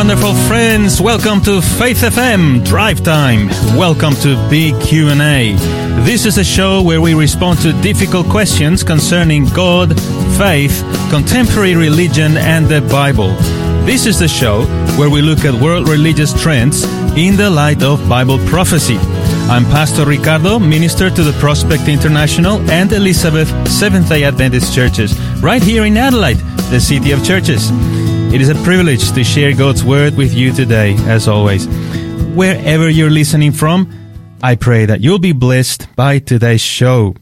wonderful friends. Welcome to Faith FM Drive Time. Welcome to Big Q&A. This is a show where we respond to difficult questions concerning God, faith, contemporary religion, and the Bible. This is the show where we look at world religious trends in the light of Bible prophecy. I'm Pastor Ricardo, minister to the Prospect International and Elizabeth Seventh-day Adventist Churches, right here in Adelaide, the city of churches. It is a privilege to share God's Word with you today, as always. Wherever you're listening from, I pray that you'll be blessed by today's show.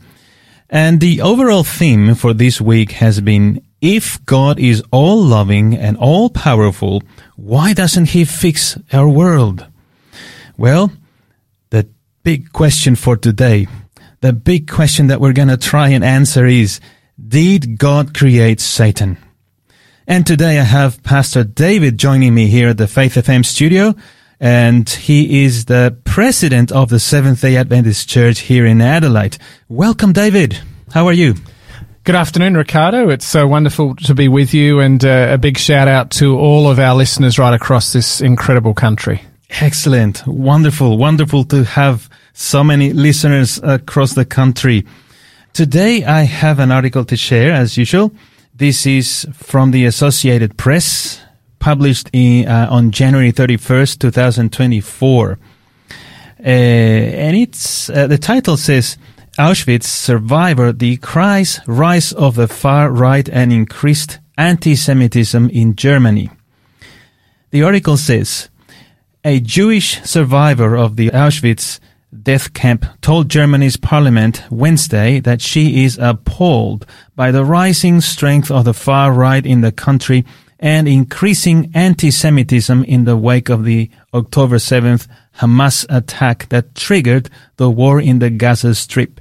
And the overall theme for this week has been if God is all loving and all powerful, why doesn't He fix our world? Well, the big question for today, the big question that we're going to try and answer is, did God create Satan? And today I have Pastor David joining me here at the Faith FM studio. And he is the president of the Seventh day Adventist Church here in Adelaide. Welcome, David. How are you? Good afternoon, Ricardo. It's so wonderful to be with you, and uh, a big shout out to all of our listeners right across this incredible country. Excellent. Wonderful. Wonderful to have so many listeners across the country. Today I have an article to share as usual. This is from the Associated Press, published in, uh, on January 31st, 2024. Uh, and it's, uh, the title says, Auschwitz survivor decries rise of the far right and increased anti-Semitism in Germany. The article says, a Jewish survivor of the Auschwitz death camp told Germany's parliament Wednesday that she is appalled by the rising strength of the far right in the country and increasing anti-Semitism in the wake of the October 7th Hamas attack that triggered the war in the Gaza Strip.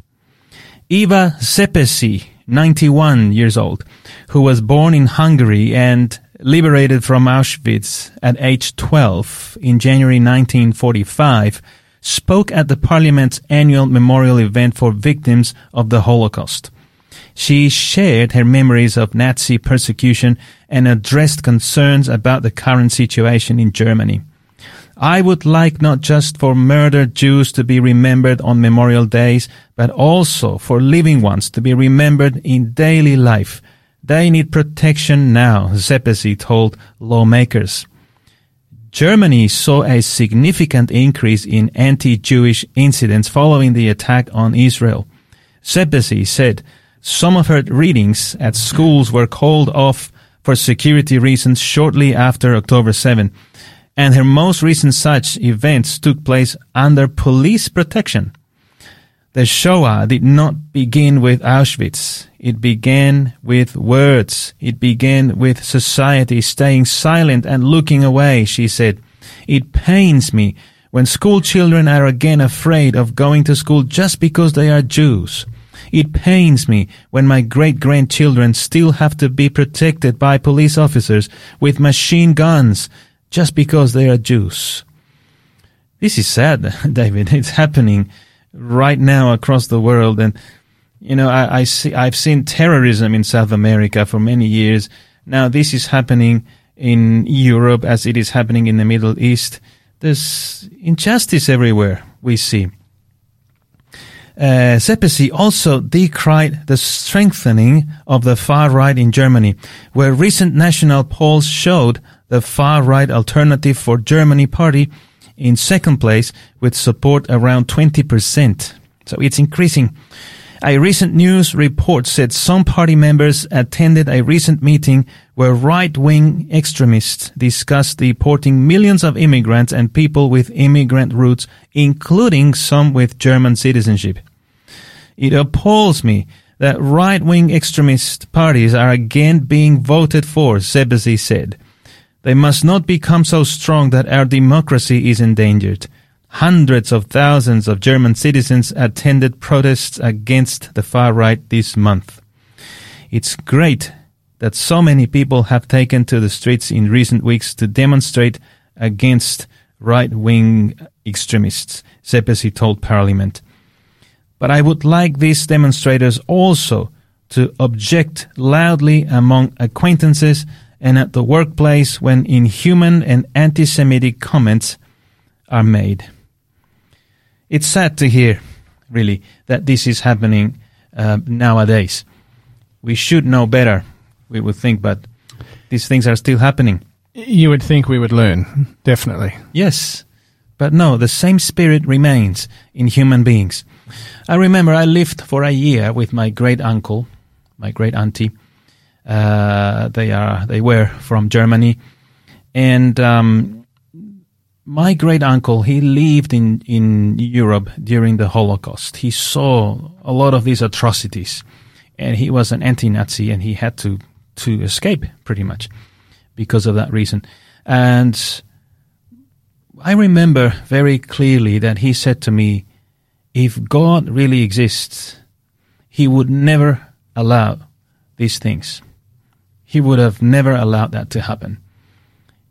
Eva Szepesi, 91 years old, who was born in Hungary and liberated from Auschwitz at age 12 in January 1945, spoke at the Parliament's annual memorial event for victims of the Holocaust. She shared her memories of Nazi persecution and addressed concerns about the current situation in Germany. I would like not just for murdered Jews to be remembered on memorial days, but also for living ones to be remembered in daily life. They need protection now, Szepesi told lawmakers. Germany saw a significant increase in anti-Jewish incidents following the attack on Israel. Szepesi said some of her readings at schools were called off for security reasons shortly after October 7, and her most recent such events took place under police protection. The Shoah did not begin with Auschwitz. It began with words. It began with society staying silent and looking away, she said. It pains me when school children are again afraid of going to school just because they are Jews. It pains me when my great grandchildren still have to be protected by police officers with machine guns just because they are Jews. This is sad, David. It's happening right now across the world. And, you know, I, I see, I've seen terrorism in South America for many years. Now this is happening in Europe as it is happening in the Middle East. There's injustice everywhere we see. Uh, Szepesi also decried the strengthening of the far right in Germany, where recent national polls showed the far right alternative for Germany party in second place with support around 20%. So it's increasing. A recent news report said some party members attended a recent meeting where right-wing extremists discussed deporting millions of immigrants and people with immigrant roots, including some with German citizenship. It appalls me that right-wing extremist parties are again being voted for, Szepesi said. They must not become so strong that our democracy is endangered. Hundreds of thousands of German citizens attended protests against the far right this month. It's great that so many people have taken to the streets in recent weeks to demonstrate against right-wing extremists, Szepesi told Parliament. But I would like these demonstrators also to object loudly among acquaintances and at the workplace when inhuman and anti Semitic comments are made. It's sad to hear, really, that this is happening uh, nowadays. We should know better, we would think, but these things are still happening. You would think we would learn, definitely. Yes, but no, the same spirit remains in human beings. I remember I lived for a year with my great uncle, my great auntie. Uh, they are they were from Germany, and um, my great uncle he lived in in Europe during the Holocaust. He saw a lot of these atrocities, and he was an anti-Nazi, and he had to to escape pretty much because of that reason. And I remember very clearly that he said to me, if God really exists, he would never allow these things. He would have never allowed that to happen.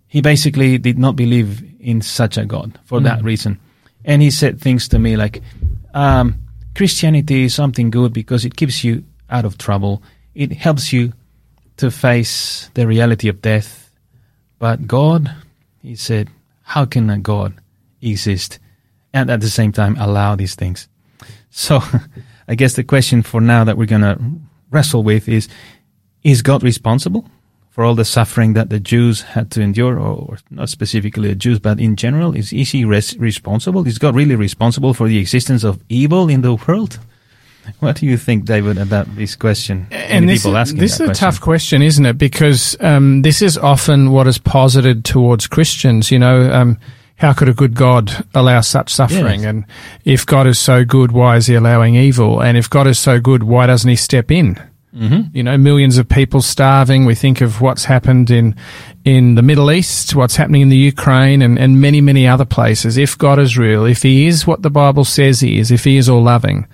He basically did not believe in such a God for mm. that reason. And he said things to me like, um, Christianity is something good because it keeps you out of trouble. It helps you to face the reality of death. But God, he said, how can a God exist and at the same time allow these things? So I guess the question for now that we're going to wrestle with is is God responsible for all the suffering that the Jews had to endure, or, not specifically the Jews, but in general? Is, is he res- responsible? Is God really responsible for the existence of evil in the world? What do you think, David, about this question? And this, people asking this is a question. tough question, isn't it? Because um, this is often what is posited towards Christians. You know, um, how could a good God allow such suffering? Yes. And if God is so good, why is He allowing evil? And if God is so good, why doesn't He step in? Mm-hmm. You know, millions of people starving. We think of what's happened in in the Middle East, what's happening in the Ukraine, and, and many, many other places. If God is real, if He is what the Bible says He is, if He is all loving,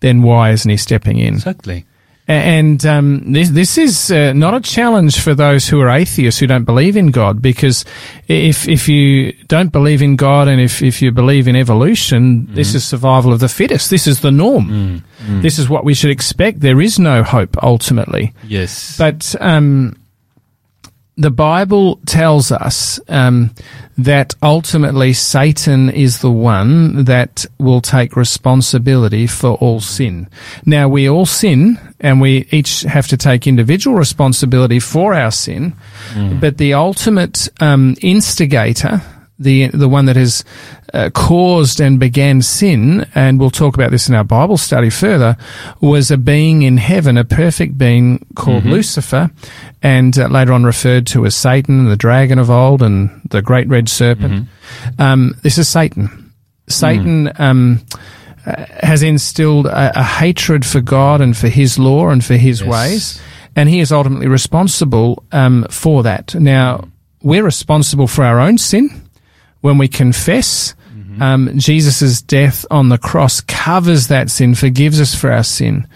then why isn't he stepping in? Exactly. And um, this this is uh, not a challenge for those who are atheists who don't believe in God, because if if you don't believe in God and if, if you believe in evolution, mm. this is survival of the fittest. This is the norm. Mm. Mm. This is what we should expect. There is no hope ultimately. Yes, but um, the Bible tells us um, that ultimately Satan is the one that will take responsibility for all sin. Now, we all sin, and we each have to take individual responsibility for our sin, mm. but the ultimate um, instigator, the the one that has uh, caused and began sin, and we'll talk about this in our Bible study further, was a being in heaven, a perfect being called mm-hmm. Lucifer, and uh, later on referred to as Satan, the dragon of old, and the great red serpent. Mm-hmm. Um, this is Satan. Satan. Mm. Um, uh, has instilled a, a, hatred for God and for His law and for His yes. ways, and He is ultimately responsible um, for that. Now, we're responsible for our own sin when we confess Mm-hmm. Um, Jesus' death on the cross covers that sin, forgives us for our sin.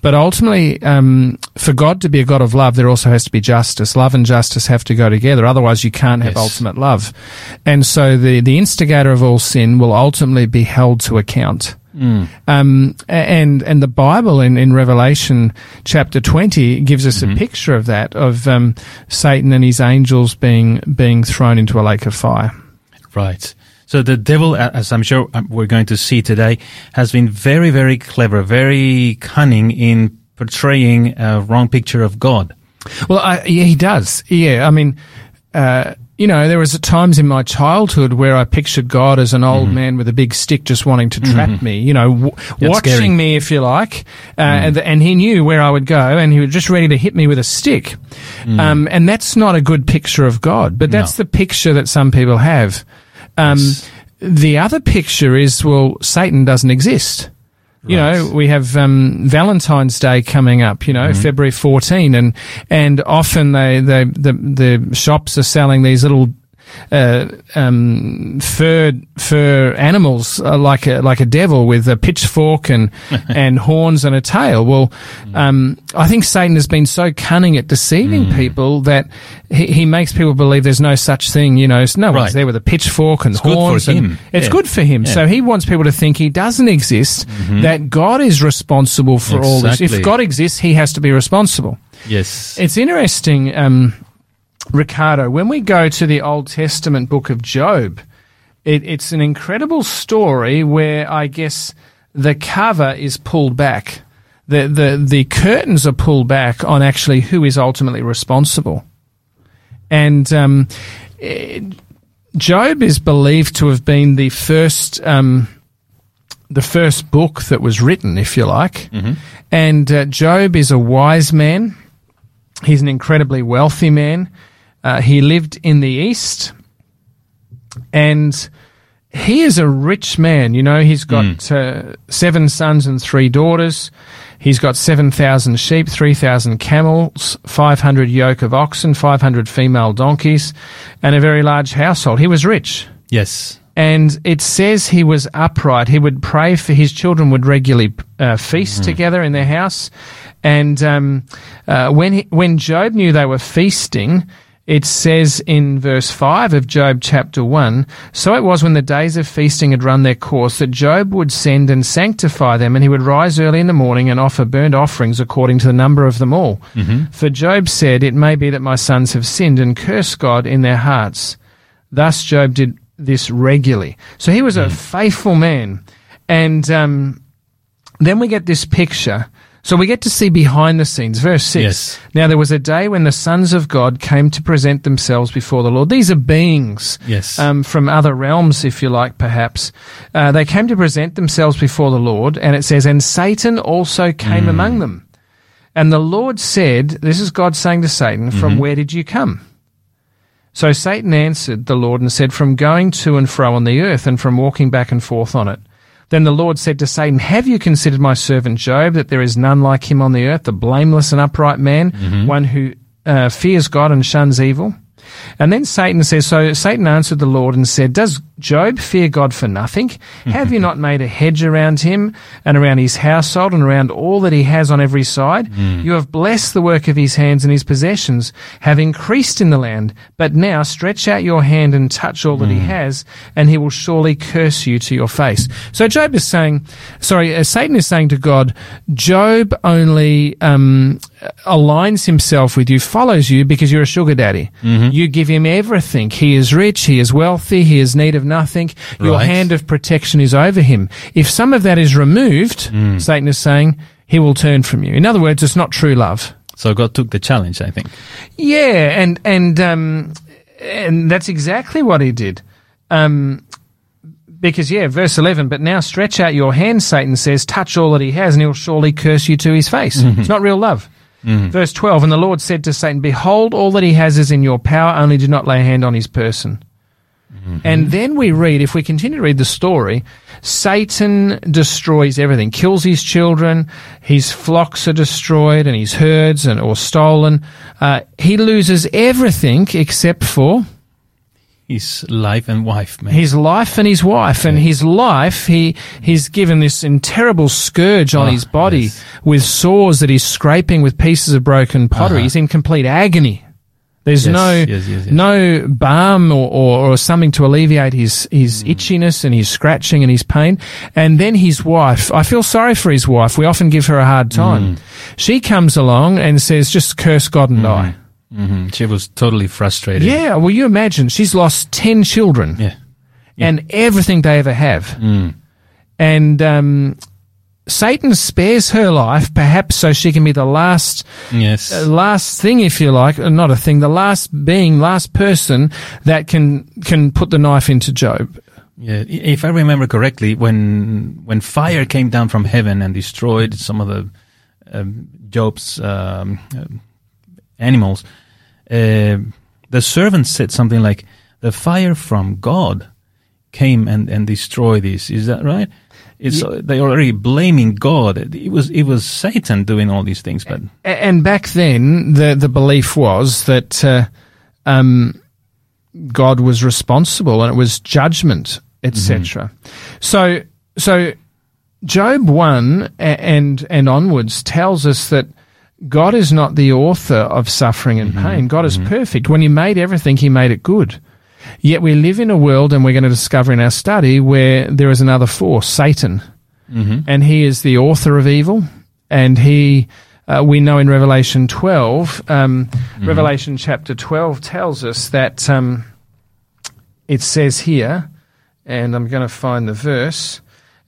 But ultimately, um, for God to be a God of love, there also has to be justice. Love and justice have to go together. Otherwise, you can't have yes. ultimate love. And so the, the instigator of all sin will ultimately be held to account. Mm. Um, and and the Bible in, in Revelation chapter twenty gives us mm-hmm. a picture of that of um, Satan and his angels being being thrown into a lake of fire. Right. So the devil, as I'm sure um, we're going to see today, has been very, very clever, very cunning in portraying a wrong picture of God. Well, I, yeah, he does. Yeah, I mean, uh, you know, there was times in my childhood where I pictured God as an old mm. man with a big stick just wanting to trap mm. me, you know, w- watching scary. me, if you like. Uh, mm. and, and, he knew where I would go and he was just ready to hit me with a stick. Mm. Um, and that's not a good picture of God, but that's no. the picture that some people have. Um, yes. The other picture is, well, Satan doesn't exist. You know, we have um, Valentine's Day coming up. You know, mm-hmm. February 14, and and often they, they the the shops are selling these little uh, um, fur fur animals uh, like a like a devil with a pitchfork and and horns and a tail. Well, mm. um, I think Satan has been so cunning at deceiving mm. people that he, he, makes people believe there's no such thing. You know, no right. one's there with a pitchfork and it's horns. Good and It's yeah. good for him. Yeah. So he wants people to think he doesn't exist. Mm-hmm. That God is responsible for exactly. all this. If God exists, he has to be responsible. Yes, it's interesting. Um, Ricardo, when we go to the Old Testament book of Job, it, it's an incredible story where I guess the cover is pulled back. The, the, the curtains are pulled back on actually who is ultimately responsible. And um, eh, Job is believed to have been the first um, the first book that was written, if you like. And uh, Job is a wise man. He's an incredibly wealthy man. Uh, he lived in the east, and he is a rich man. You know, he's got uh, seven sons and three daughters. He's got 7,000 sheep, 3,000 camels, 500 yoke of oxen, 500 female donkeys, and a very large household. He was rich. Yes. And it says he was upright. He would pray for his children, would regularly uh, feast together in their house. And um, uh, when, he, when Job knew they were feasting, it says in verse 5 of Job chapter 1 So it was when the days of feasting had run their course that Job would send and sanctify them, and he would rise early in the morning and offer burnt offerings according to the number of them all. For Job said, It may be that my sons have sinned and cursed God in their hearts. Thus Job did this regularly. So he was a faithful man. And um, then we get this picture. So we get to see behind the scenes. Verse 6. Yes. Now there was a day when the sons of God came to present themselves before the Lord. These are beings Yes. um, from other realms, if you like, perhaps. Uh, they came to present themselves before the Lord, and it says, And Satan also came among them. And the Lord said, This is God saying to Satan, From where did you come? So Satan answered the Lord and said, From going to and fro on the earth, and from walking back and forth on it. Then the Lord said to Satan, Have you considered my servant Job, that there is none like him on the earth, a blameless and upright man, one who uh, fears God and shuns evil? And then Satan says, So Satan answered the Lord and said, Does Job fear God for nothing? Have you not made a hedge around him and around his household and around all that he has on every side? You have blessed the work of his hands and his possessions have increased in the land. But now stretch out your hand and touch all that he has, and he will surely curse you to your face. So Job is saying, sorry, uh, Satan is saying to God, Job only um, aligns himself with you, follows you because you're a sugar daddy. You give him everything. He is rich, he is wealthy, he is need of nothing. Your hand of protection is over him. If some of that is removed, Satan is saying, he will turn from you. In other words, it's not true love. So God took the challenge, I think. Yeah, and and um, and that's exactly what he did. Um, because yeah, verse eleven. But now stretch out your hand, Satan says, touch all that he has, and he'll surely curse you to his face. It's not real love. Verse twelve. And the Lord said to Satan, Behold, all that he has is in your power. Only do not lay a hand on his person. And then we read, if we continue to read the story, Satan destroys everything, kills his children, his flocks are destroyed, and his herds and or stolen. Uh, he loses everything except for His life and wife, man. his life and his wife. And his life, he he's given this in terrible scourge on Oh, his body yes. with sores that he's scraping with pieces of broken pottery. Uh-huh. He's in complete agony. There's Yes, no yes, no balm or, or, or something to alleviate his his Mm. itchiness and his scratching and his pain. And then his wife. I feel sorry for his wife. We often give her a hard time. Mm. She comes along and says, "Just curse God and die." Hmm She was totally frustrated. Yeah. Well, you imagine she's lost ten children Yeah. Yeah. and everything they ever have. Mm. And um, Satan spares her life, perhaps so she can be the last, Yes. uh, last thing, if you like, uh, not a thing, the last being, last person that can can put the knife into Job. Yeah, if I remember correctly, when when fire came down from heaven and destroyed some of the um, Job's um, um, animals, uh, the servant said something like, "The fire from God came and and destroyed this." Is that right? It's uh, they already blaming God. It was it was Satan doing all these things, but And back then, the the belief was that uh, um, God was responsible, and it was judgment, etc. So, so Job one and and onwards tells us that God is not the author of suffering and pain. God is perfect. When He made everything, He made it good. Yet we live in a world, and we're going to discover in our study, where there is another force, Satan, and he is the author of evil, and he uh, we know in Revelation 12, um, Revelation chapter 12 tells us that um, it says here, and I'm going to find the verse.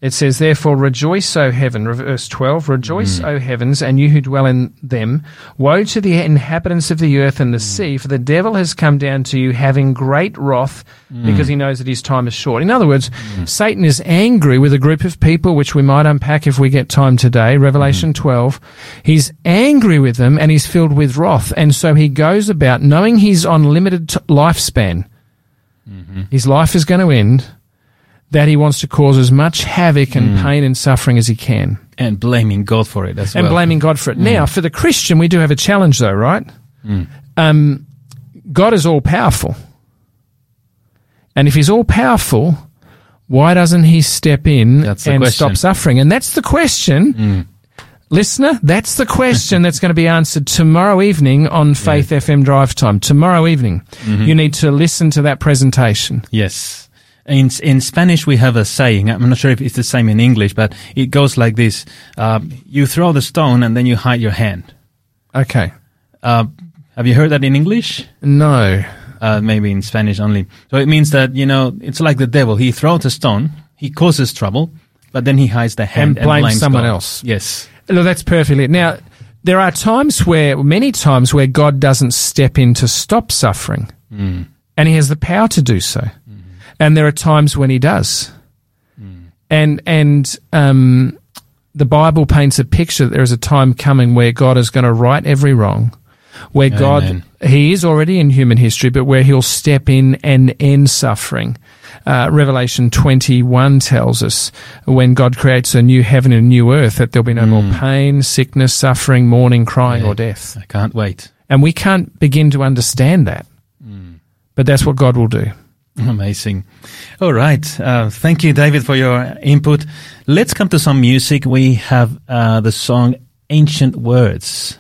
It says, Therefore rejoice, O heaven, verse 12, rejoice, mm. O heavens, and you who dwell in them. Woe to the inhabitants of the earth and the mm. sea, for the devil has come down to you having great wrath, mm. because he knows that his time is short. In other words, Satan is angry with a group of people, which we might unpack if we get time today, Revelation 12. He's angry with them and he's filled with wrath, and so he goes about knowing he's on limited t- lifespan. Mm-hmm. His life is going to end that he wants to cause as much havoc and mm. pain and suffering as he can, And blaming God for it as and well. blaming God for it. Mm. Now, for the Christian, we do have a challenge, though, right? Mm. Um, God is all powerful, and if He's all powerful, why doesn't He step in and question. stop suffering? And that's the question. Listener, that's the question that's going to be answered tomorrow evening on Faith FM Drive Time. Tomorrow evening. Mm-hmm. You need to listen to that presentation. Yes. In, in Spanish, we have a saying. I'm not sure if it's the same in English, but it goes like this. Um, you throw the stone and then you hide your hand. Okay. Uh, have you heard that in English? No. Uh, maybe in Spanish only. So it means that, you know, it's like the devil. He throws a stone, he causes trouble, but then he hides the hand And blames someone God. else. Yes. No, that's perfectly. Now, there are times where, many times where God doesn't step in to stop suffering, and He has the power to do so. And there are times when He does. And and um, the Bible paints a picture that there is a time coming where God is going to right every wrong, where Amen. God He is already in human history, but where He'll step in and end suffering. Uh, Revelation 21 tells us when God creates a new heaven and a new earth that there'll be no more pain, sickness, suffering, mourning, crying, Yeah. or death. I can't wait. And we can't begin to understand that. But that's what God will do. Amazing. All right. Uh, thank you, David, for your input. Let's come to some music. We have uh, the song Ancient Words.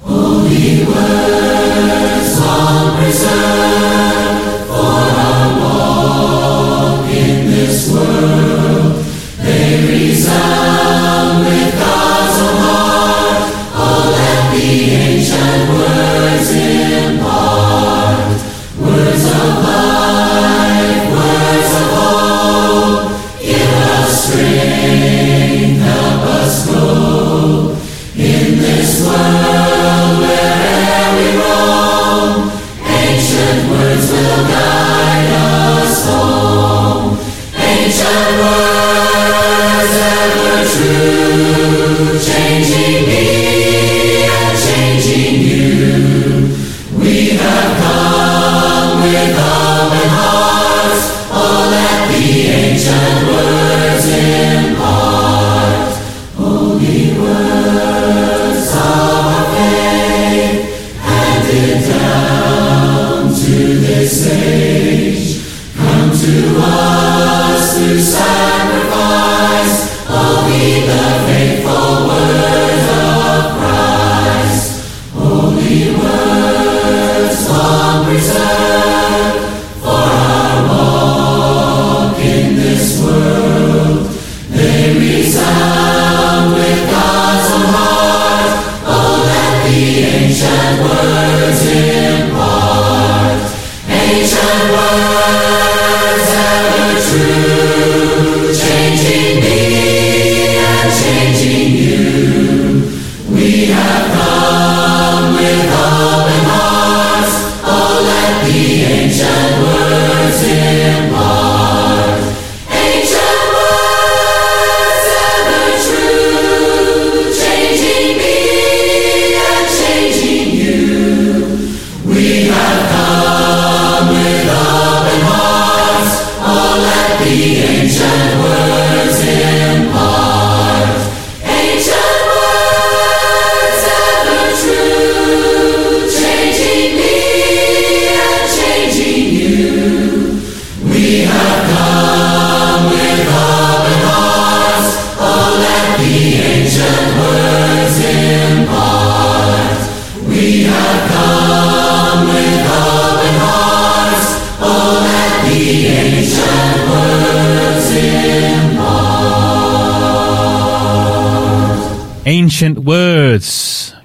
Holy words are preserved for our walk in this world. They resound with God's heart, oh, all that the ancient words in ever true, changing.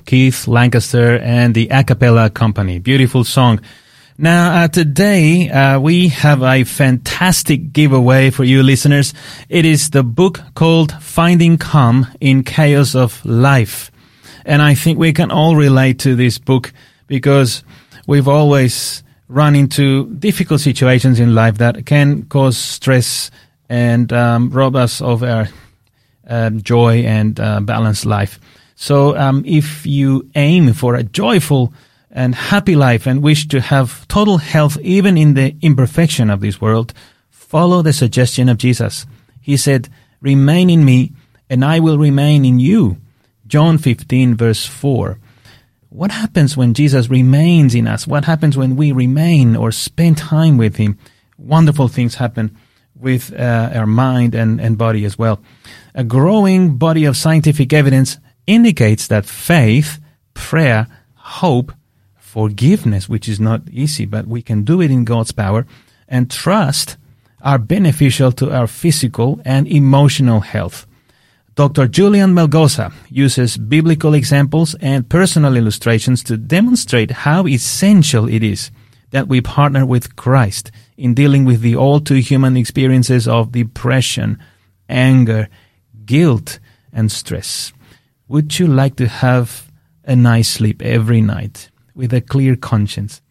Keith Lancaster and the A Cappella Company. Beautiful song. Now, uh, today, uh, we have a fantastic giveaway for you listeners. It is the book called Finding Calm in Chaos of Life. And I think we can all relate to this book because we've always run into difficult situations in life that can cause stress and um, rob us of our um, joy and uh, balanced life. So, um, if you aim for a joyful and happy life and wish to have total health even in the imperfection of this world, follow the suggestion of Jesus. He said, Remain in me, and I will remain in you. John 15, verse 4. What happens when Jesus remains in us? What happens when we remain or spend time with Him? Wonderful things happen with uh, our mind and, and body as well. A growing body of scientific evidence indicates that faith, prayer, hope, forgiveness, which is not easy, but we can do it in God's power, and trust are beneficial to our physical and emotional health. Dr. Julian Melgosa uses biblical examples and personal illustrations to demonstrate how essential it is that we partner with Christ in dealing with the all too human experiences of depression, anger, guilt, and stress. Would you like to have a nice sleep every night with a clear conscience?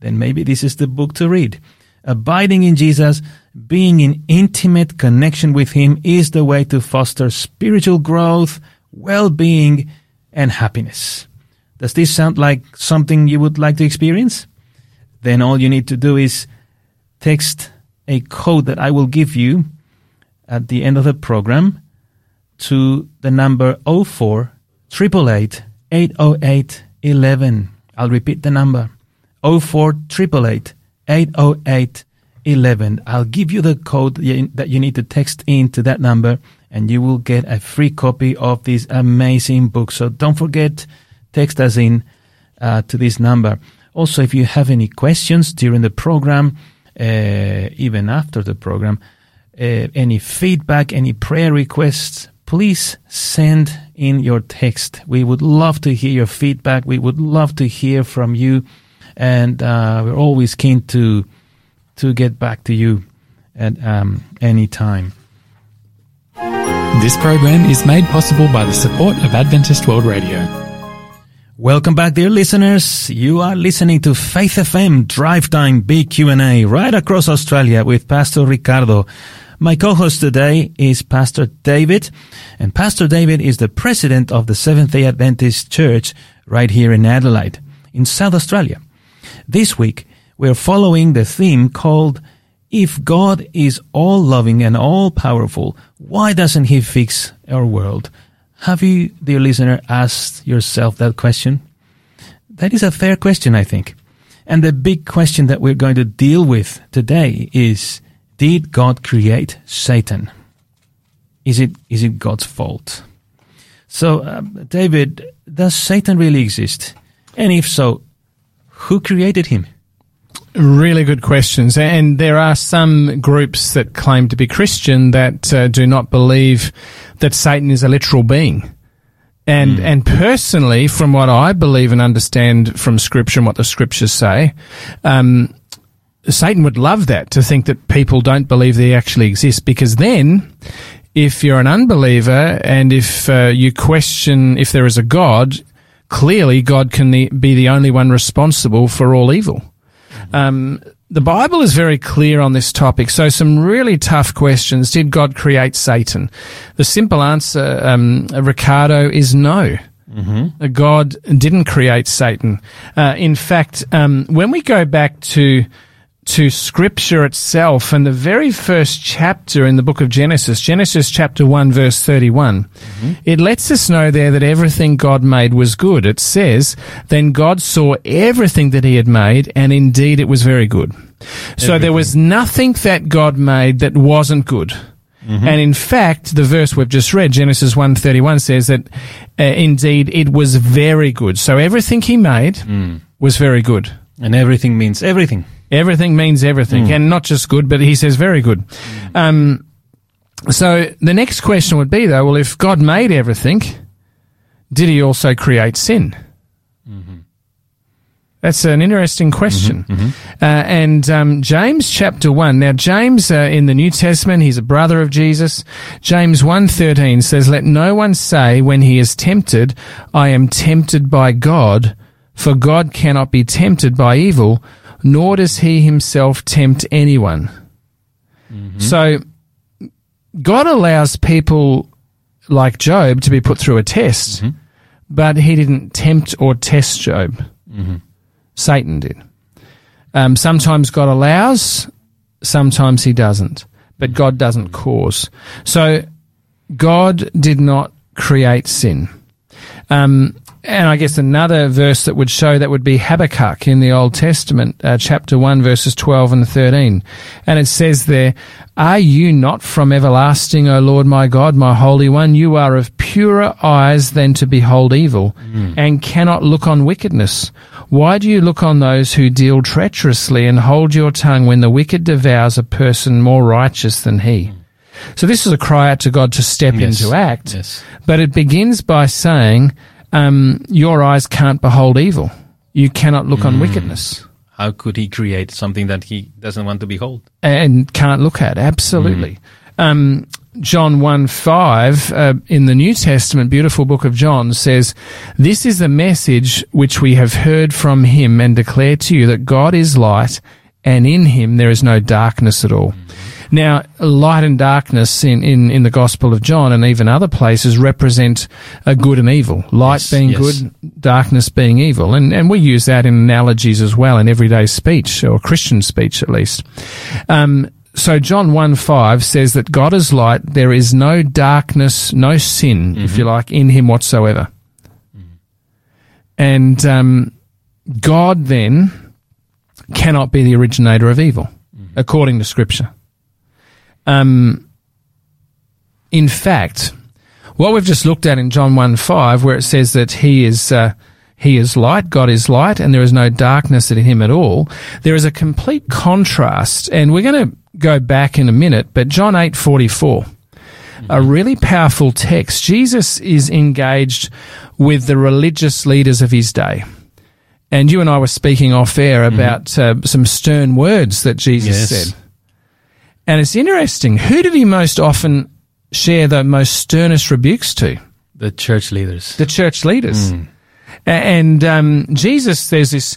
Then maybe this is the book to read. Abiding in Jesus, being in intimate connection with Him is the way to foster spiritual growth, well-being, and happiness. Does this sound like something you would like to experience? Then all you need to do is text a code that I will give you at the end of the program to the number 04 888 808 11. I'll repeat the number 04 888 808 11. I'll give you the code that you need to text in to that number and you will get a free copy of this amazing book. So don't forget, text us in uh, to this number. Also, if you have any questions during the program, uh, even after the program, uh, any feedback, any prayer requests, please send in your text. We would love to hear your feedback. We would love to hear from you, and uh, we're always keen to to get back to you at um, any time. This program is made possible by the support of Adventist World Radio. Welcome back, dear listeners. You are listening to Faith FM Drive Time Big Q&A right across Australia with Pastor Ricardo. My co-host today is Pastor David, and Pastor David is the president of the Seventh-day Adventist Church right here in Adelaide, in South Australia. This week, we're following the theme called If God is all loving and all powerful, why doesn't He fix our world? Have you, dear listener, asked yourself that question? That is a fair question, I think. And the big question that we're going to deal with today is, did God create Satan? Is it, is it God's fault? So, uh, David, does Satan really exist? And if so, who created him? Really good questions. And there are some groups that claim to be Christian that uh, do not believe that Satan is a literal being. And, mm. and personally, from what I believe and understand from scripture and what the scriptures say, um, Satan would love that to think that people don't believe they actually exist because then if you're an unbeliever and if uh, you question if there is a God, clearly God can be the only one responsible for all evil. Um, the Bible is very clear on this topic. So some really tough questions. Did God create Satan? The simple answer, um, Ricardo, is no. Mm-hmm. God didn't create Satan. Uh, in fact, um, when we go back to to scripture itself and the very first chapter in the book of Genesis, Genesis chapter 1 verse 31, mm-hmm. it lets us know there that everything God made was good. It says, then God saw everything that he had made and indeed it was very good. Everything. So there was nothing that God made that wasn't good. Mm-hmm. And in fact, the verse we've just read, Genesis 1:31 says that uh, indeed it was very good. So everything he made mm. was very good. And everything means everything. Everything means everything, mm. and not just good, but he says very good. Um, so the next question would be, though, well, if God made everything, did he also create sin? That's an interesting question. Uh, and um, James chapter 1. Now, James uh, in the New Testament, he's a brother of Jesus. James 1.13 says, Let no one say when he is tempted, I am tempted by God, for God cannot be tempted by evil, nor does he himself tempt anyone. So, God allows people like Job to be put through a test, but he didn't tempt or test Job. Satan did. Um, sometimes God allows, sometimes he doesn't, but God doesn't cause. So God did not create sin. Um, and I guess another verse that would show that would be Habakkuk in the Old Testament, uh, chapter 1, verses 12 and 13. And it says there, Are you not from everlasting, O Lord my God, my Holy One? You are of purer eyes than to behold evil, and cannot look on wickedness. Why do you look on those who deal treacherously and hold your tongue when the wicked devours a person more righteous than he? So this is a cry out to God to step Yes. into act. Yes. But it begins by saying, um, Your eyes can't behold evil. You cannot look on wickedness How could he create something that he doesn't want to behold? and can't look at. Absolutely. Um, John 1 5 uh, in the New Testament, beautiful book of John, says, This is the message which we have heard from him and declare to you that God is light, and in him there is no darkness at all. Now, light and darkness in, in, in the Gospel of John and even other places represent a good and evil. Light Yes, being yes. good, darkness being evil. And, and we use that in analogies as well in everyday speech, or Christian speech at least. Um, so John 1 5 says that God is light, there is no darkness, no sin, if you like, in him whatsoever. And um, God then cannot be the originator of evil, according to Scripture. Um, in fact, what we've just looked at in John 1 5, where it says that he is, uh, he is light, God is light, and there is no darkness in him at all, there is a complete contrast. And we're going to go back in a minute, but John eight forty four, a really powerful text. Jesus is engaged with the religious leaders of his day. And you and I were speaking off air about uh, some stern words that Jesus Yes. said. And it's interesting. Who did he most often share the most sternest rebukes to? The church leaders. The church leaders. A- And um, Jesus, there's this.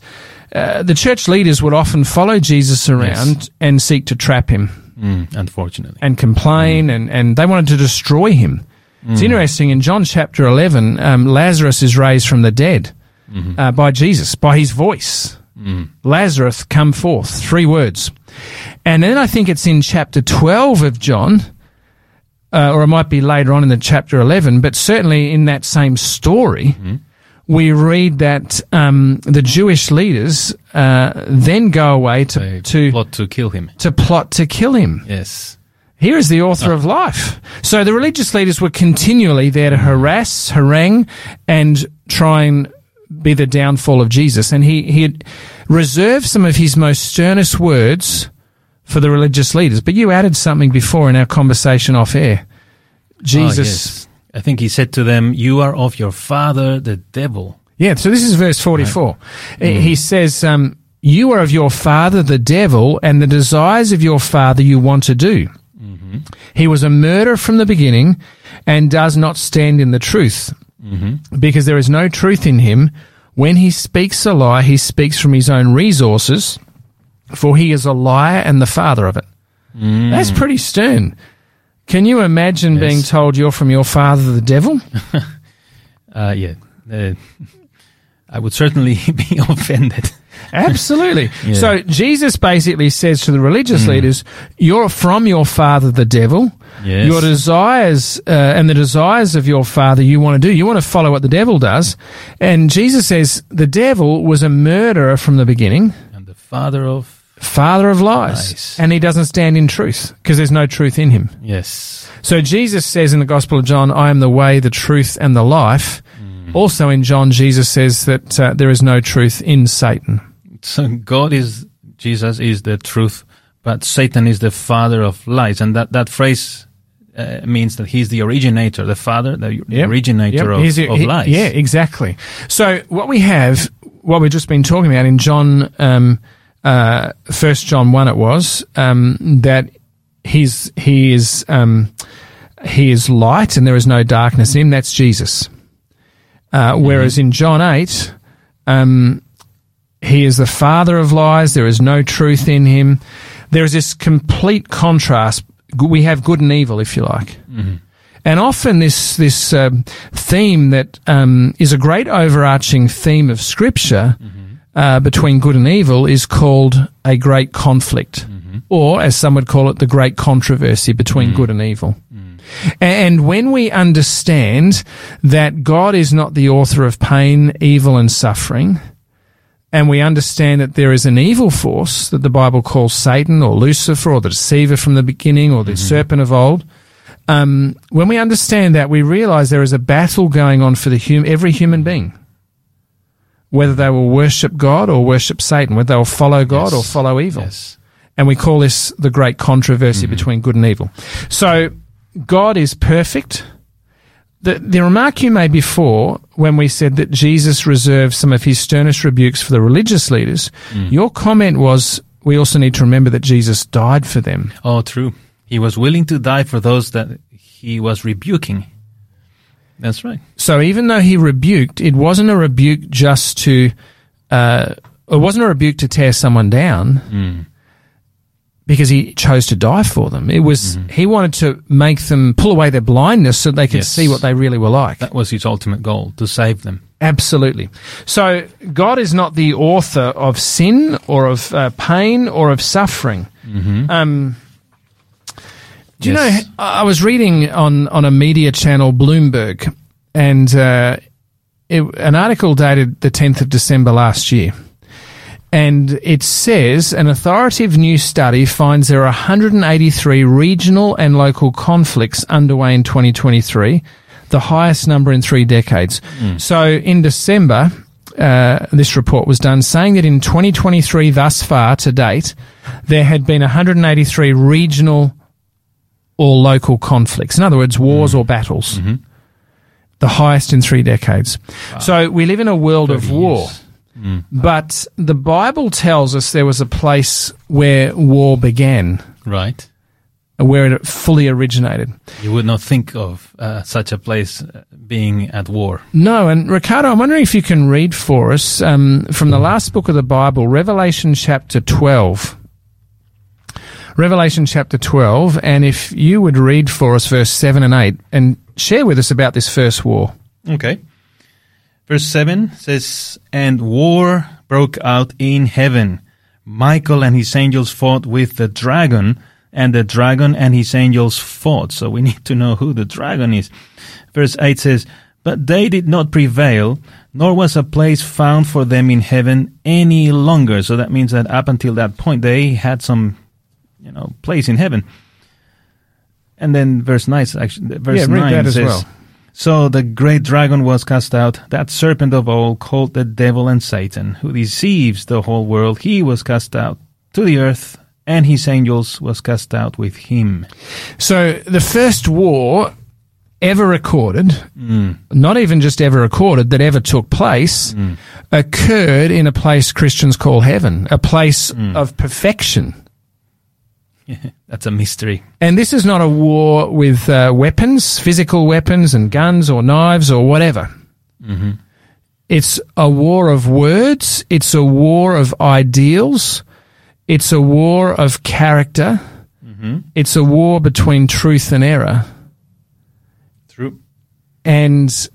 Uh, the church leaders would often follow Jesus around and seek to trap him Mm, unfortunately. and complain, and, and they wanted to destroy him. It's interesting. In John chapter 11, um, Lazarus is raised from the dead uh, by Jesus, by his voice. Lazarus, come forth. Three words. And then I think it's in chapter 12 of John, uh, or it might be later on in the chapter 11, but certainly in that same story, we read that um, the Jewish leaders uh, then go away to, They to, plot to kill him. to plot to kill him. Yes. Here is the author of life. So the religious leaders were continually there to harass, harangue, and try and be the downfall of Jesus. And he, he had reserved some of his most sternest words for the religious leaders. But you added something before in our conversation off air. Jesus. yes. I think he said to them, You are of your father, the devil. Yeah, so this is verse 44. He says, um, You are of your father, the devil, and the desires of your father you want to do. He was a murderer from the beginning and does not stand in the truth because there is no truth in him. When he speaks a lie, he speaks from his own resources, for he is a liar and the father of it. That's pretty stern. Can you imagine Yes. being told you're from your father, the devil? Uh, yeah. Uh, I would certainly be offended. Absolutely. Yeah. So Jesus basically says to the religious leaders, "You're from your father, the devil. Yes. Your desires uh, and the desires of your father you want to do. You want to follow what the devil does." And Jesus says the devil was a murderer from the beginning, And the father of. father of lies, Lies. and he doesn't stand in truth because there's no truth in him. Yes. So Jesus says in the Gospel of John, "I am the way, the truth, and the life." Mm. Also in John, Jesus says that uh, there is no truth in Satan. So God is, Jesus is the truth, but Satan is the father of lies. And that, that phrase uh, means that he's the originator, the father, the Yep. originator Yep. of, a- of he- lies. Yeah, exactly. So what we have, what we've just been talking about in John, um, uh, First John one, it was um, that he's he is um, he is light and there is no darkness in him. That's Jesus. Uh, whereas in John eight, um, he is the father of lies. There is no truth in him. There is this complete contrast. We have good and evil, if you like. And often this this um, theme that um, is a great overarching theme of Scripture uh, between good and evil is called a great conflict, or as some would call it, the great controversy between good and evil. And when we understand that God is not the author of pain, evil, and suffering, and we understand that there is an evil force that the Bible calls Satan or Lucifer or the deceiver from the beginning or the serpent of old, um, when we understand that, we realize there is a battle going on for the hum- every human being. Whether they will worship God or worship Satan, whether they will follow God Yes. or follow evil. Yes. And we call this the great controversy between good and evil. So, God is perfect. The, the remark you made before, when we said that Jesus reserved some of his sternest rebukes for the religious leaders, your comment was, we also need to remember that Jesus died for them. Oh, true. He was willing to die for those that he was rebuking. That's right. So even though he rebuked, it wasn't a rebuke just to, uh, it wasn't a rebuke to tear someone down because he chose to die for them. It was, he wanted to make them pull away their blindness so they could Yes. see what they really were like. That was his ultimate goal, to save them. Absolutely. So God is not the author of sin or of uh, pain or of suffering. Um, do you Yes. know? I I was reading on on a media channel, Bloomberg, and uh, it, an article dated the tenth of December last year. And it says an authoritative new study finds there are 183 regional and local conflicts underway in 2023, the highest number in three decades. Hmm. So in December, uh, this report was done saying that in 2023 thus far to date, there had been 183 regional or local conflicts. In other words, wars hmm. or battles. Mm-hmm. The highest in three decades. So we live in a world of war. years. But the Bible tells us there was a place where war began, Right. where it fully originated. You would not think of uh, such a place uh, being at war. No, and Ricardo, I'm wondering if you can read for us um, from the last book of the Bible, Revelation chapter 12. Revelation chapter 12, and if you would read for us verse 7 and 8 and share with us about this first war. Okay. Verse 7 says, And war broke out in heaven. Michael and his angels fought with the dragon, and the dragon and his angels fought. So we need to know who the dragon is. Verse 8 says, But they did not prevail, nor was a place found for them in heaven any longer. So that means that up until that point, they had some, you know, place in heaven. And then verse 9, actually, verse Yeah, read 9 that as says, well. So the great dragon was cast out, that serpent of old called the devil and Satan, who deceives the whole world. He was cast out to the earth, and his angels was cast out with him. So the first war ever recorded, mm. not even just ever recorded, that ever took place, mm. occurred in a place Christians call heaven, a place mm. of perfection. That's a mystery. And this is not a war with uh, weapons, physical weapons and guns or knives or whatever. It's a war of words. It's a war of ideals. It's a war of character. It's a war between truth and error. True. And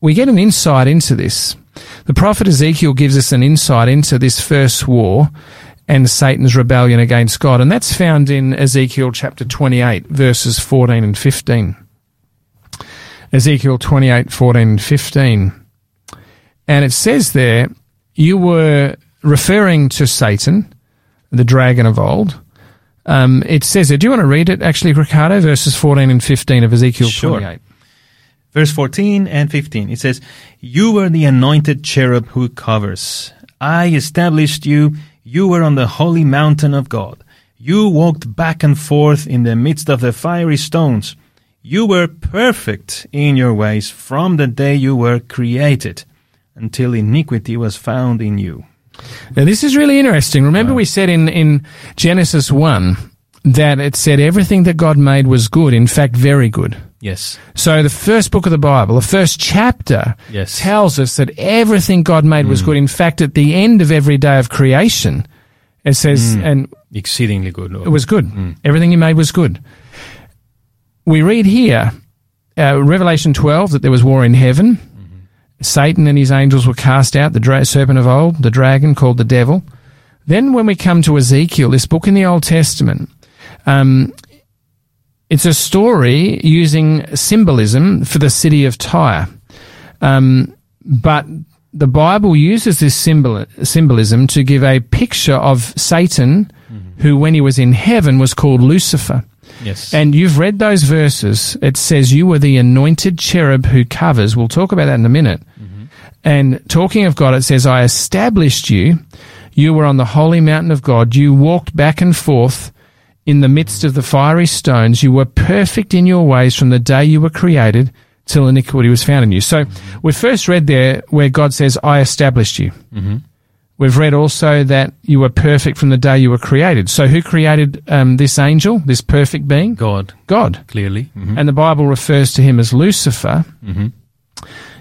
we get an insight into this. The prophet Ezekiel gives us an insight into this first war and Satan's rebellion against God. And that's found in Ezekiel chapter 28, verses 14 and 15. Ezekiel 28, 14 and 15. And it says there, you were referring to Satan, the dragon of old. Um, it says there, do you want to read it actually, Ricardo, verses 14 and 15 of Ezekiel Sure. 28? Verse 14 and 15. It says, You were the anointed cherub who covers. I established you. You were on the holy mountain of God. You walked back and forth in the midst of the fiery stones. You were perfect in your ways from the day you were created until iniquity was found in you. Now, this is really interesting. Remember, we said in, in Genesis 1 that it said everything that God made was good, in fact, very good. Yes. So the first book of the Bible, the first chapter, Yes. tells us that everything God made was mm. good. In fact, at the end of every day of creation, it says, mm. and Exceedingly good. Lord. it was good. Mm. Everything he made was good. We read here, uh, Revelation 12, that there was war in heaven. Mm-hmm. Satan and his angels were cast out, the dra- serpent of old, the dragon called the devil. Then when we come to Ezekiel, this book in the Old Testament, um, it's a story using symbolism for the city of Tyre. Um, but the Bible uses this symbol, symbolism to give a picture of Satan, who, when he was in heaven, was called Lucifer. Yes. And you've read those verses. It says, You were the anointed cherub who covers. We'll talk about that in a minute. And talking of God, it says, I established you. You were on the holy mountain of God. You walked back and forth in the midst of the fiery stones. You were perfect in your ways from the day you were created till iniquity was found in you. So we first read there where God says, I established you. We've read also that you were perfect from the day you were created. So who created um, this angel, this perfect being? God, God. clearly. Mhm. And the Bible refers to him as Lucifer.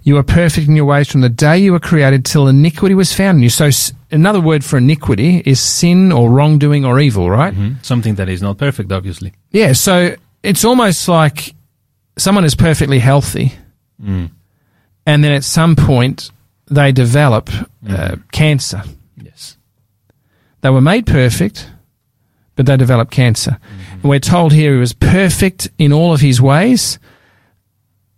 You were perfect in your ways from the day you were created till iniquity was found in you. So another word for iniquity is sin or wrongdoing or evil, right? Mhm. Something that is not perfect, obviously. Yeah, so it's almost like someone is perfectly healthy, Mm. and then at some point they develop uh, cancer. Yes. They were made perfect, but they developed cancer. And we're told here he was perfect in all of his ways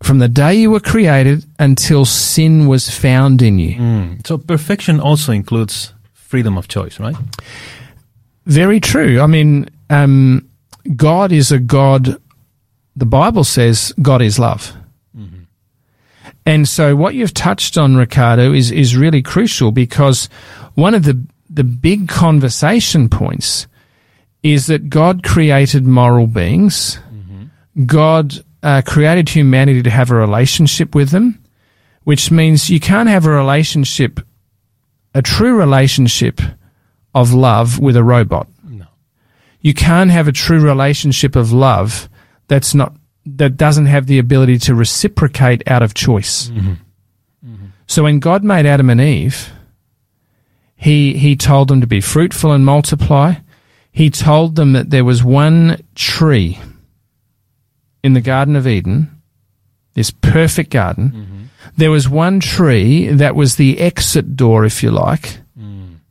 from the day you were created until sin was found in you. Mm. So perfection also includes freedom of choice, right? Very true. I mean, um, God is a God, the Bible says God is love. And so what you've touched on, Ricardo, is, is really crucial because one of the, the big conversation points is that God created moral beings. God uh, created humanity to have a relationship with them, which means you can't have a relationship, a true relationship of love with a robot. No. You can't have a true relationship of love that's not that doesn't have the ability to reciprocate out of choice. So when God made Adam and Eve, he he told them to be fruitful and multiply. He told them that there was one tree in the Garden of Eden, this perfect garden. There was one tree that was the exit door, if you like,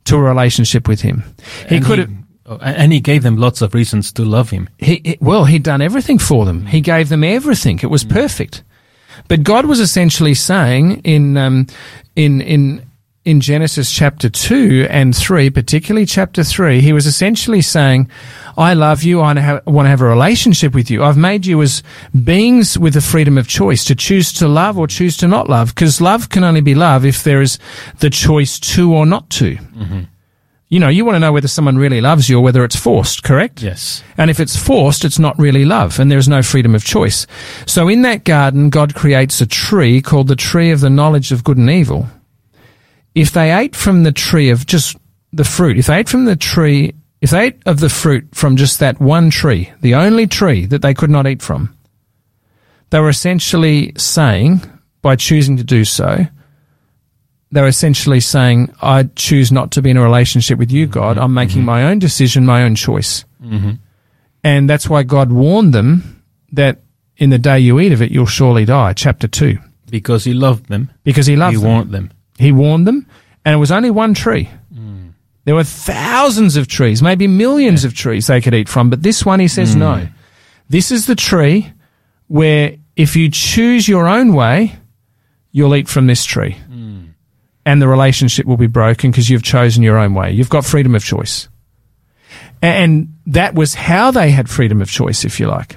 to a relationship with him. He And could have oh, and he gave them lots of reasons to love him. he, he- well, he'd done everything for them. He gave them everything. It was perfect. But God was essentially saying in um, in in in Genesis chapter two and three, particularly chapter three, he was essentially saying, "I love you. I want to have a relationship with you. I've made you as beings with the freedom of choice to choose to love or choose to not love. Because love can only be love if there is the choice to or not to." Mm-hmm. You know, you want to know whether someone really loves you or whether it's forced, correct? Yes. And if it's forced, it's not really love, and there's no freedom of choice. So in that garden, God creates a tree called the tree of the knowledge of good and evil. If they ate from the tree of just the fruit, if they ate from the tree, if they ate of the fruit from just that one tree, the only tree that they could not eat from, they were essentially saying, by choosing to do so, they were essentially saying, I choose not to be in a relationship with you, mm-hmm. God. I'm making mm-hmm. my own decision, my own choice. Mm-hmm. And that's why God warned them that in the day you eat of it, you'll surely die. Chapter 2. Because he loved them, Because he loved he them. warned them. He warned them, and it was only one tree. There were thousands of trees, maybe millions of trees they could eat from, but this one he says no. This is the tree where if you choose your own way, you'll eat from this tree. And the relationship will be broken because you've chosen your own way. You've got freedom of choice. And that was how they had freedom of choice, if you like.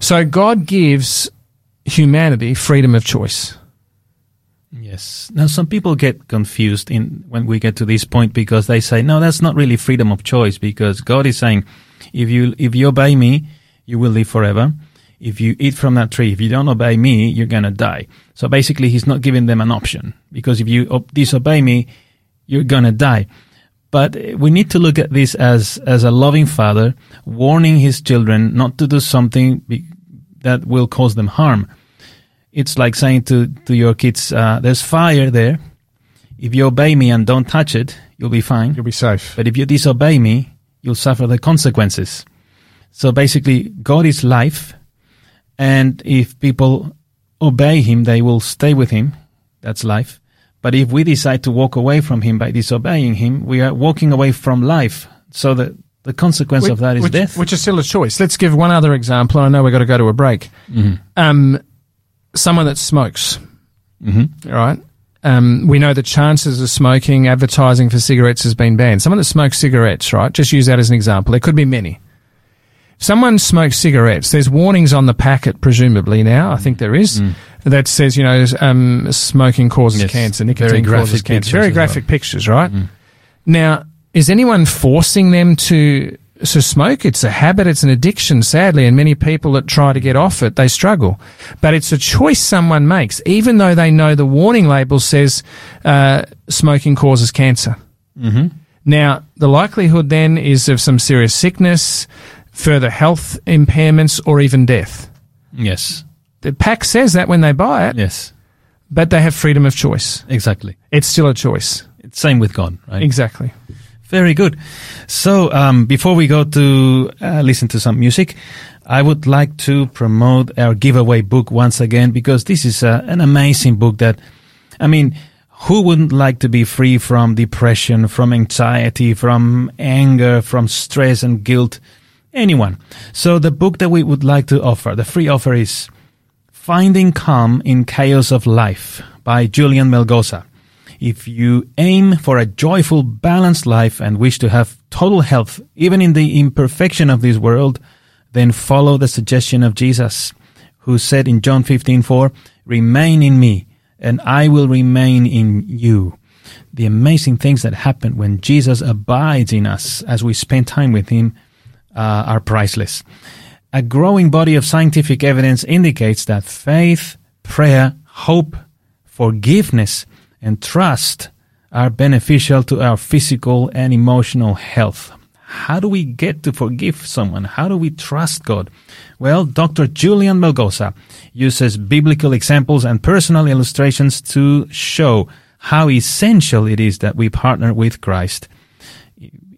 So God gives humanity freedom of choice. Yes. Now, some people get confused in when we get to this point because they say, "No, that's not really freedom of choice." Because God is saying, "If you if you obey me, you will live forever. If you eat from that tree, if you don't obey me, you're gonna die." So basically, He's not giving them an option because if you disobey me, you're gonna die. But we need to look at this as as a loving father warning his children not to do something that will cause them harm it's like saying to, to your kids, uh, there's fire there. If you obey me and don't touch it, you'll be fine. You'll be safe. But if you disobey me, you'll suffer the consequences. So basically, God is life. And if people obey him, they will stay with him. That's life. But if we decide to walk away from him by disobeying him, we are walking away from life. So that the consequence of that is which, death. which is still a choice. Let's give one other example. I know we've got to go to a break. Um, someone that smokes, Mm-hmm. right? Um, we know the chances of smoking, advertising for cigarettes has been banned. Someone that smokes cigarettes, right? Just use that as an example. There could be many. If someone smokes cigarettes, there's warnings on the packet, presumably now. I think there is that says, you know, um, smoking causes Mm. Yes. cancer, nicotine causes cancer. Very Mm. graphic pictures, right? Now, is anyone forcing them to to smoke? It's a habit, it's an addiction, sadly, and many people that try to get off it, they struggle. But it's a choice someone makes, even though they know the warning label says uh, smoking causes cancer. Mm-hmm. Now, the likelihood then is of some serious sickness, further health impairments, or even death. Yes. The pack says that when they buy it, Yes. but they have freedom of choice. Exactly. It's still a choice. It's same with God, right? Exactly. Very good. So, um, before we go to uh, listen to some music, I would like to promote our giveaway book once again because this is uh, an amazing book that, I mean, who wouldn't like to be free from depression, from anxiety, from anger, from stress and guilt? Anyone. So the book that we would like to offer, the free offer is Finding Calm in Chaos of Life by Julian Melgosa. If you aim for a joyful, balanced life and wish to have total health, even in the imperfection of this world, then follow the suggestion of Jesus, who said in John 15:4, "Remain in me, and I will remain in you." The amazing things that happen when Jesus abides in us as we spend time with him uh, are priceless. A growing body of scientific evidence indicates that faith, prayer, hope, forgiveness, and trust are beneficial to our physical and emotional health. How do we get to forgive someone? How do we trust God? Well, Dr. Julian Melgosa uses biblical examples and personal illustrations to show how essential it is that we partner with Christ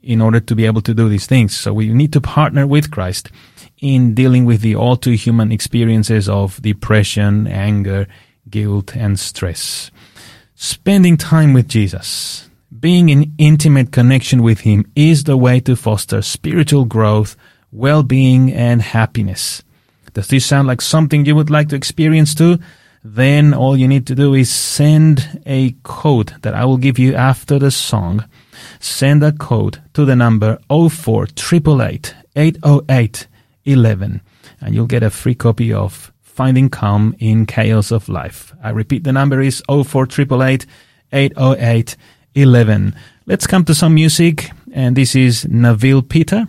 in order to be able to do these things. So we need to partner with Christ in dealing with the all too human experiences of depression, anger, guilt, and stress. Spending time with Jesus, being in intimate connection with Him is the way to foster spiritual growth, well-being, and happiness. Does this sound like something you would like to experience too? Then all you need to do is send a code that I will give you after the song. Send a code to the number 04888 808 11 and you'll get a free copy of Finding Calm in Chaos of Life. I repeat, the number is 04888 808 11. Let's come to some music, and this is Neville Peter.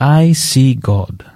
I see God.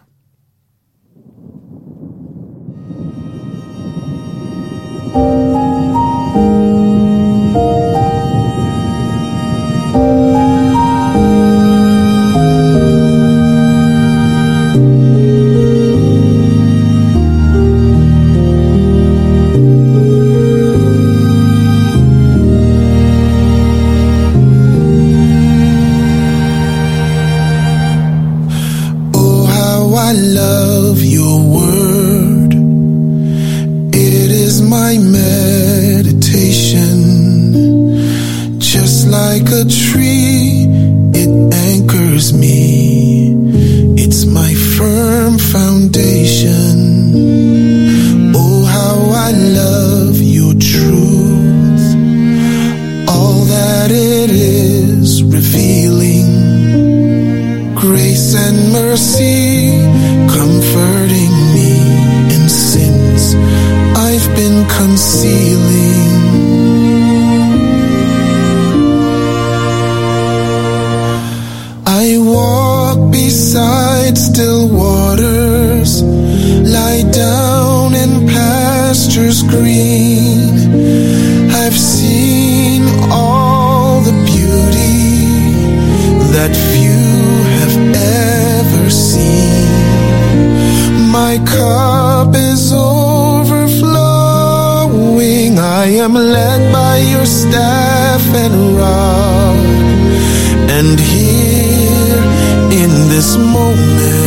green. I've seen all the beauty that few have ever seen. My cup is overflowing. I am led by your staff and rod. And here in this moment.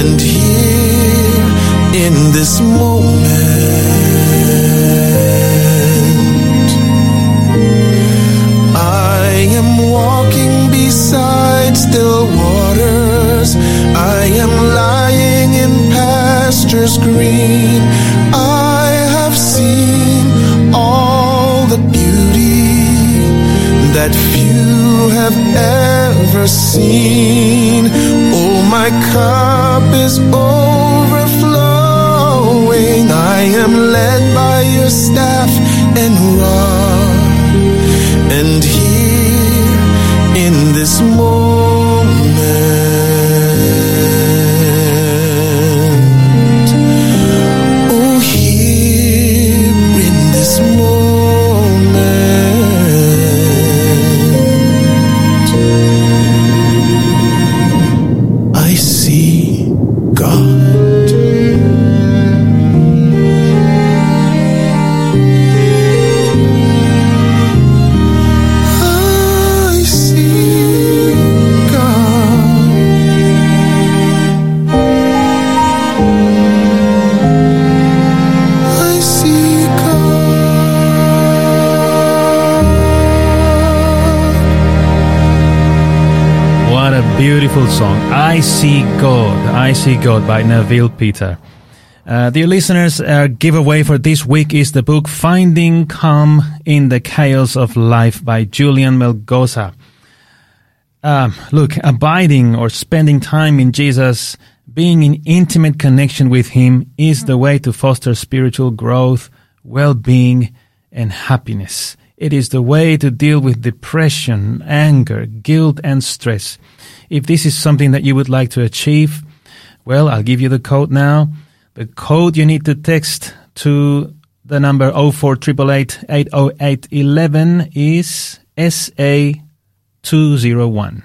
And here in this moment, I am walking beside still waters. I am lying in pastures green. I that few have ever seen. Oh, my cup is overflowing. I am led by your staff and rod. And here in this moment, I See God. I See God by Neville Peter. Uh, dear listeners, our giveaway for this week is the book Finding Calm in the Chaos of Life by Julian Melgosa. Um, look, abiding or spending time in Jesus, being in intimate connection with Him is the way to foster spiritual growth, well-being, and happiness. It is the way to deal with depression, anger, guilt, and stress. If this is something that you would like to achieve, well, I'll give you the code now. The code you need to text to the number 0488 808 11 is SA201.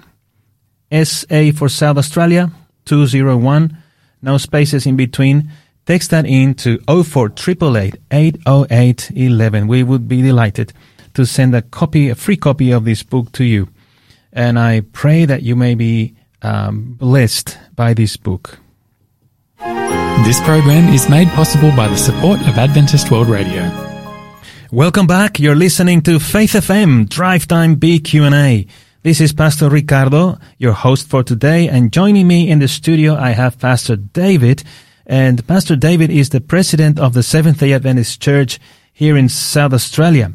SA for South Australia, 201. No spaces in between. Text that in to 0488 808 11. We would be delighted to send a copy, a free copy of this book to you. And I pray that you may be um, blessed by this book. This program is made possible by the support of Adventist World Radio. Welcome back. You're listening to Faith FM Drive Time BQ&A. This is Pastor Ricardo, your host for today, and joining me in the studio I have Pastor David, and Pastor David is the president of the Seventh-day Adventist Church here in South Australia.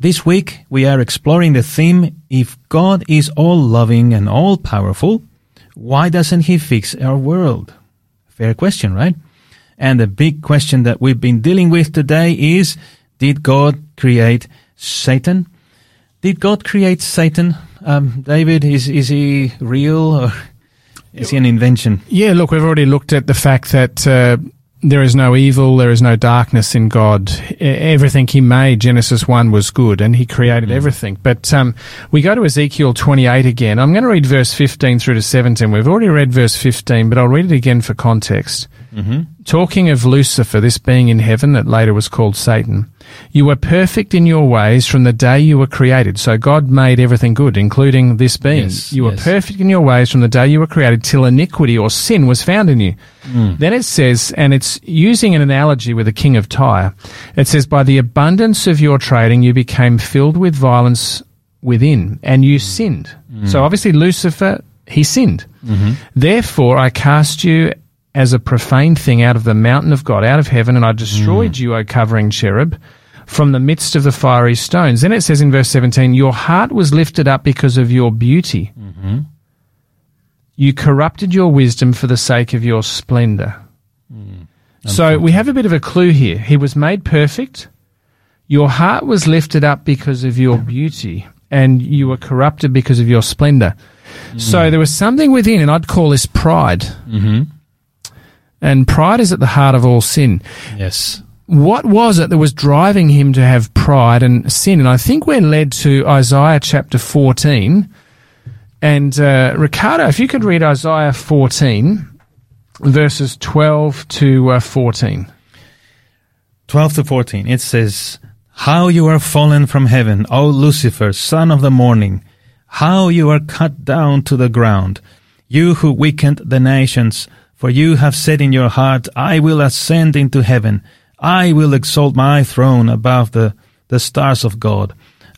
This week we are exploring the theme, if God is all loving and all powerful, why doesn't he fix our world? Fair question, right? And the big question that we've been dealing with today is, did God create Satan? Did God create Satan? Um, David, is, is he real or is he an invention? Yeah, look, we've already looked at the fact that uh, there is no evil, there is no darkness in God. Everything He made, Genesis 1, was good, and He created everything. But um, we go to Ezekiel 28 again. I'm going to read verse 15 through to 17. We've already read verse 15, but I'll read it again for context. Talking of Lucifer, this being in heaven that later was called Satan, you were perfect in your ways from the day you were created. So God made everything good, including this being. Yes, you were yes. perfect in your ways from the day you were created till iniquity or sin was found in you. Mm. Then it says, and it's using an analogy with the king of Tyre. It says, by the abundance of your trading, you became filled with violence within and you sinned. Mm. So obviously Lucifer, he sinned. Mm-hmm. Therefore, I cast you as a profane thing out of the mountain of God, out of heaven, and I hmm. destroyed you, O covering cherub, from the midst of the fiery stones. Then it says in verse 17, Your heart was lifted up because of your beauty. Mm-hmm. You corrupted your wisdom for the sake of your splendor. Hmm. So we have a bit of a clue here. He was made perfect. Your heart was lifted up because of your beauty, and you were corrupted because of your splendor. So hmm. there was something within, and I'd call this pride. Mm-hmm. And pride is at the heart of all sin. Yes. What was it that was driving him to have pride and sin? And I think we're led to Isaiah chapter 14. And uh, Ricardo, if you could read Isaiah 14, verses 12 to uh, 14. 12 to 14, it says, How you are fallen from heaven, O Lucifer, son of the morning! How you are cut down to the ground, you who weakened the nations! For you have said in your heart, I will ascend into heaven. I will exalt my throne above the, the stars of God.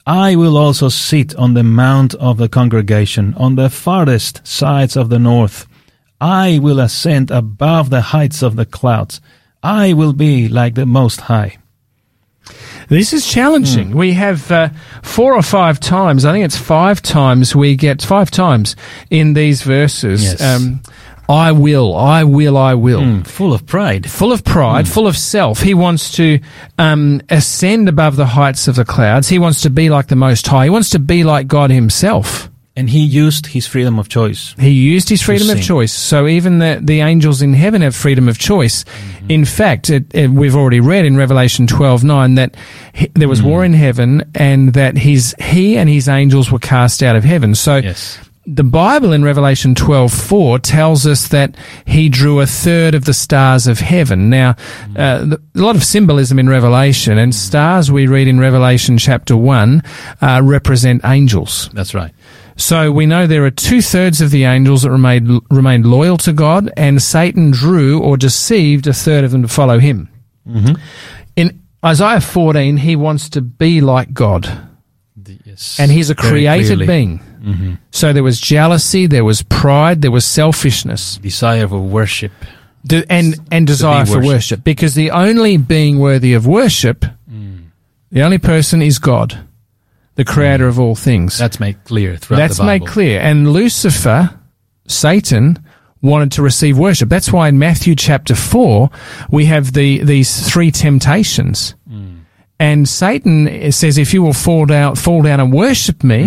I will also sit on the mount of the congregation, on the farthest sides of the north. I will ascend above the heights of the clouds. I will be like the Most High. This is challenging. We have uh, four or five times, I think it's five times, we get five times in these verses. Yes. Um, I will, I will, I will. Mm, full of pride. Full of pride, full of self. He wants to um, ascend above the heights of the clouds. He wants to be like the Most High. He wants to be like God Himself. And he used his freedom of choice. He used his freedom of choice. So even the, the angels in heaven have freedom of choice. In fact, it, it, we've already read in Revelation 12 9 that he, there was war in heaven and that his, he and his angels were cast out of heaven. So Yes. The Bible in Revelation 12:4 tells us that he drew a third of the stars of heaven. Now, uh, th- a lot of symbolism in Revelation, and stars we read in Revelation chapter 1 uh, represent angels. That's right. So we know there are two thirds of the angels that remained, remained loyal to God, and Satan drew or deceived a third of them to follow him. In Isaiah 14, he wants to be like God yes. and he's a created clearly. being. So there was jealousy, there was pride, there was selfishness, Desire for worship. de- and and desire for worship. Because the only being worthy of worship, mm. the only person is God, the Creator of all things. That's made clear throughout That's the Bible. made clear. And Lucifer, Satan, wanted to receive worship. That's why in Matthew chapter four we have the these three temptations. And Satan says, "If you will fall down, fall down and worship me,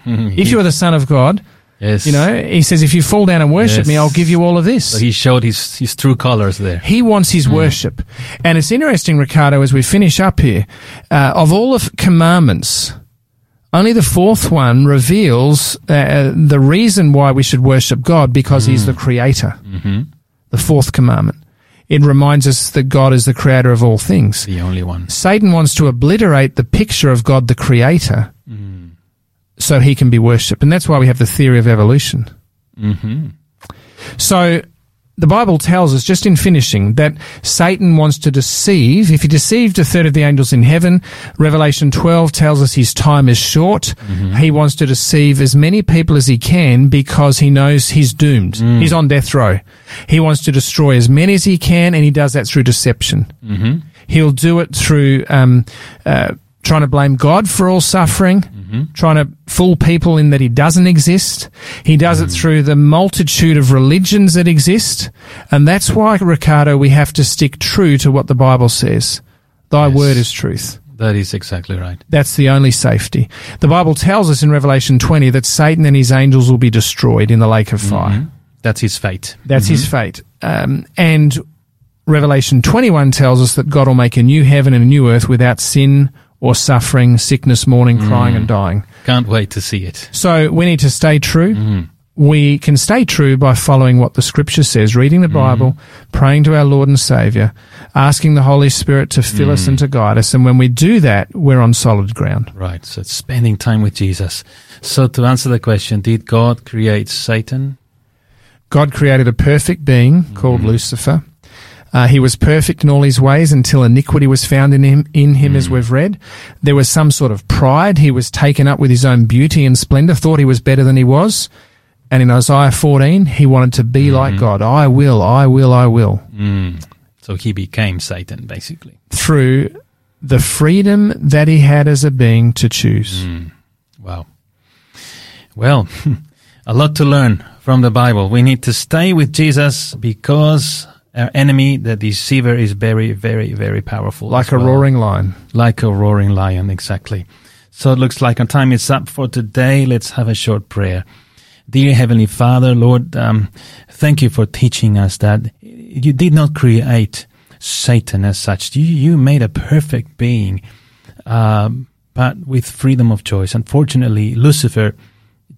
if you are the Son of God, Yes. you know, he says, if you fall down and worship me, I'll give you all of this." So he showed his, his true colors there. He wants his worship. And it's interesting, Ricardo, as we finish up here, uh, of all the commandments, only the fourth one reveals uh, the reason why we should worship God because he's the creator. Mm-hmm. The fourth commandment. It reminds us that God is the creator of all things. The only one. Satan wants to obliterate the picture of God the creator so he can be worshipped. And that's why we have the theory of evolution. Mm-hmm. So the Bible tells us, just in finishing, that Satan wants to deceive. If he deceived a third of the angels in heaven, Revelation 12 tells us his time is short. He wants to deceive as many people as he can because he knows he's doomed. He's on death row. He wants to destroy as many as he can, and he does that through deception. Mm-hmm. He'll do it through um, uh, trying to blame God for all suffering, trying to fool people in that He doesn't exist. He does it through the multitude of religions that exist. And that's why, Ricardo, we have to stick true to what the Bible says. Thy Yes. word is truth. That is exactly right. That's the only safety. The Bible tells us in Revelation 20 that Satan and his angels will be destroyed in the lake of fire. Mhm. That's his fate. That's his fate. Um, and Revelation 21 tells us that God will make a new heaven and a new earth without sin or suffering, sickness, mourning, crying, and mm. dying. Can't wait to see it. So we need to stay true. Mm-hmm. We can stay true by following what the scripture says, reading the mm. Bible, praying to our Lord and Savior, asking the Holy Spirit to fill us mm. and to guide us. And when we do that, we're on solid ground. Right. So it's spending time with Jesus. So to answer the question, did God create Satan? God created a perfect being called mm-hmm. Lucifer. Uh, he was perfect in all his ways until iniquity was found in him, in him as hmm. we've read. There was some sort of pride. He was taken up with his own beauty and splendor, thought he was better than he was. And in Isaiah 14, he wanted to be like hmm. God. I will, I will, I will. Hmm. So he became Satan, basically. Through the freedom that he had as a being to choose. Wow. Well, a lot to learn from the Bible. We need to stay with Jesus because our enemy, the deceiver, is very, very, very powerful. Like a well. roaring lion. Like a roaring lion, exactly. So it looks like our time is up for today. Let's have a short prayer. Dear Heavenly Father, Lord, um, thank you for teaching us that you did not create Satan as such. You, you made a perfect being, um, but with freedom of choice. Unfortunately, Lucifer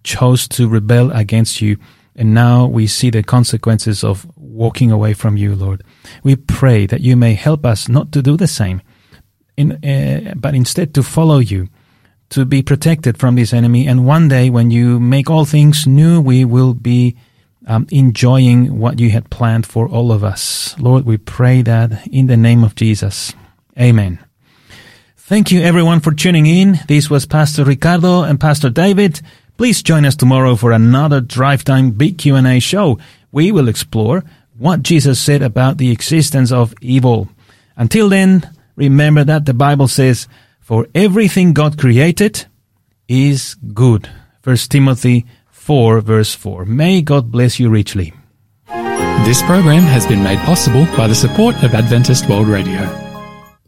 chose to rebel against you, and now we see the consequences of walking away from you, Lord. We pray that you may help us not to do the same, in, uh, but instead to follow you, to be protected from this enemy. And one day, when you make all things new, we will be um, enjoying what you had planned for all of us. Lord, we pray that in the name of Jesus. Amen. Thank you everyone for tuning in. This was Pastor Ricardo and Pastor David. Please join us tomorrow for another Drive Time Big Q&A show. We will explore what Jesus said about the existence of evil. Until then, remember that the Bible says, for everything God created is good. 1 Timothy 4 verse 4. May God bless you richly. This program has been made possible by the support of Adventist World Radio.